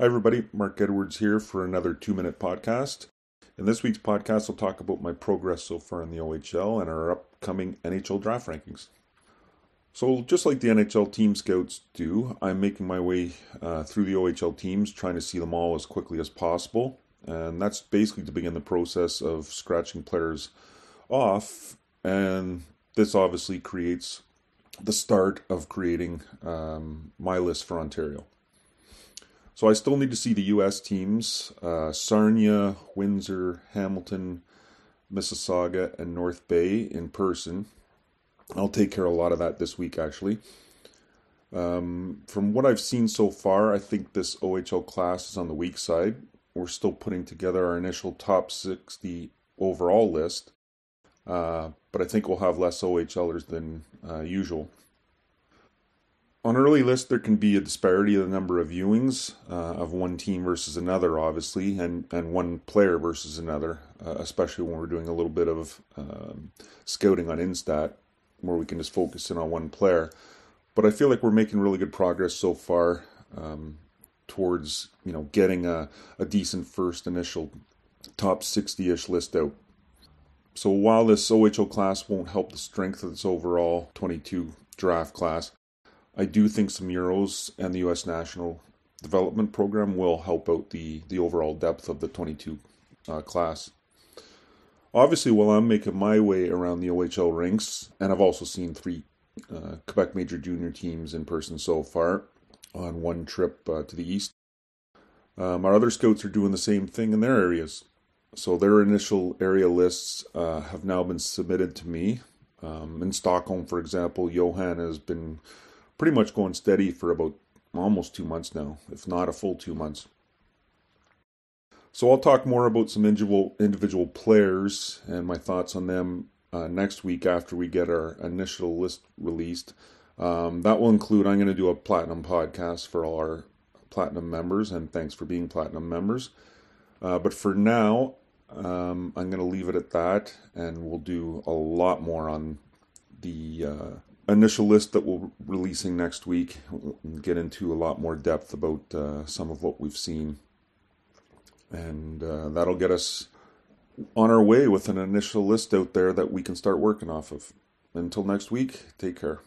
Hi, everybody. Mark Edwards here for another two minute podcast. In this week's podcast, I'll talk about my progress so far in the OHL and our upcoming NHL draft rankings. So, just like the NHL team scouts do, I'm making my way uh, through the OHL teams, trying to see them all as quickly as possible. And that's basically to begin the process of scratching players off. And this obviously creates the start of creating um, my list for Ontario. So I still need to see the U.S. teams: uh, Sarnia, Windsor, Hamilton, Mississauga, and North Bay in person. I'll take care of a lot of that this week, actually. Um, from what I've seen so far, I think this OHL class is on the weak side. We're still putting together our initial top 60 overall list, uh, but I think we'll have less OHLers than uh, usual on early list there can be a disparity in the number of viewings uh, of one team versus another obviously and and one player versus another uh, especially when we're doing a little bit of um, scouting on instat where we can just focus in on one player. But i feel like we're making really good progress so far um, towards you know getting a, a decent first initial top 60ish list out. So while this ohl class won't help the strength of this overall 22 draft class I do think some Euros and the U.S. national development program will help out the, the overall depth of the 22 uh, class. Obviously, while I'm making my way around the OHL rinks, and I've also seen three uh, Quebec Major Junior teams in person so far on one trip uh, to the east, um, our other scouts are doing the same thing in their areas. So their initial area lists uh, have now been submitted to me. Um, in Stockholm, for example, Johan has been pretty much going steady for about almost two months now, if not a full two months. So I'll talk more about some individual individual players and my thoughts on them uh, next week after we get our initial list released. Um, that will include I'm going to do a platinum podcast for all our platinum members, and thanks for being platinum members. Uh, but for now, um, I'm going to leave it at that, and we'll do a lot more on the uh, initial list that we're releasing next week. Get into a lot more depth about uh, some of what we've seen. And uh, that'll get us on our way with an initial list out there that we can start working off of. Until next week, take care.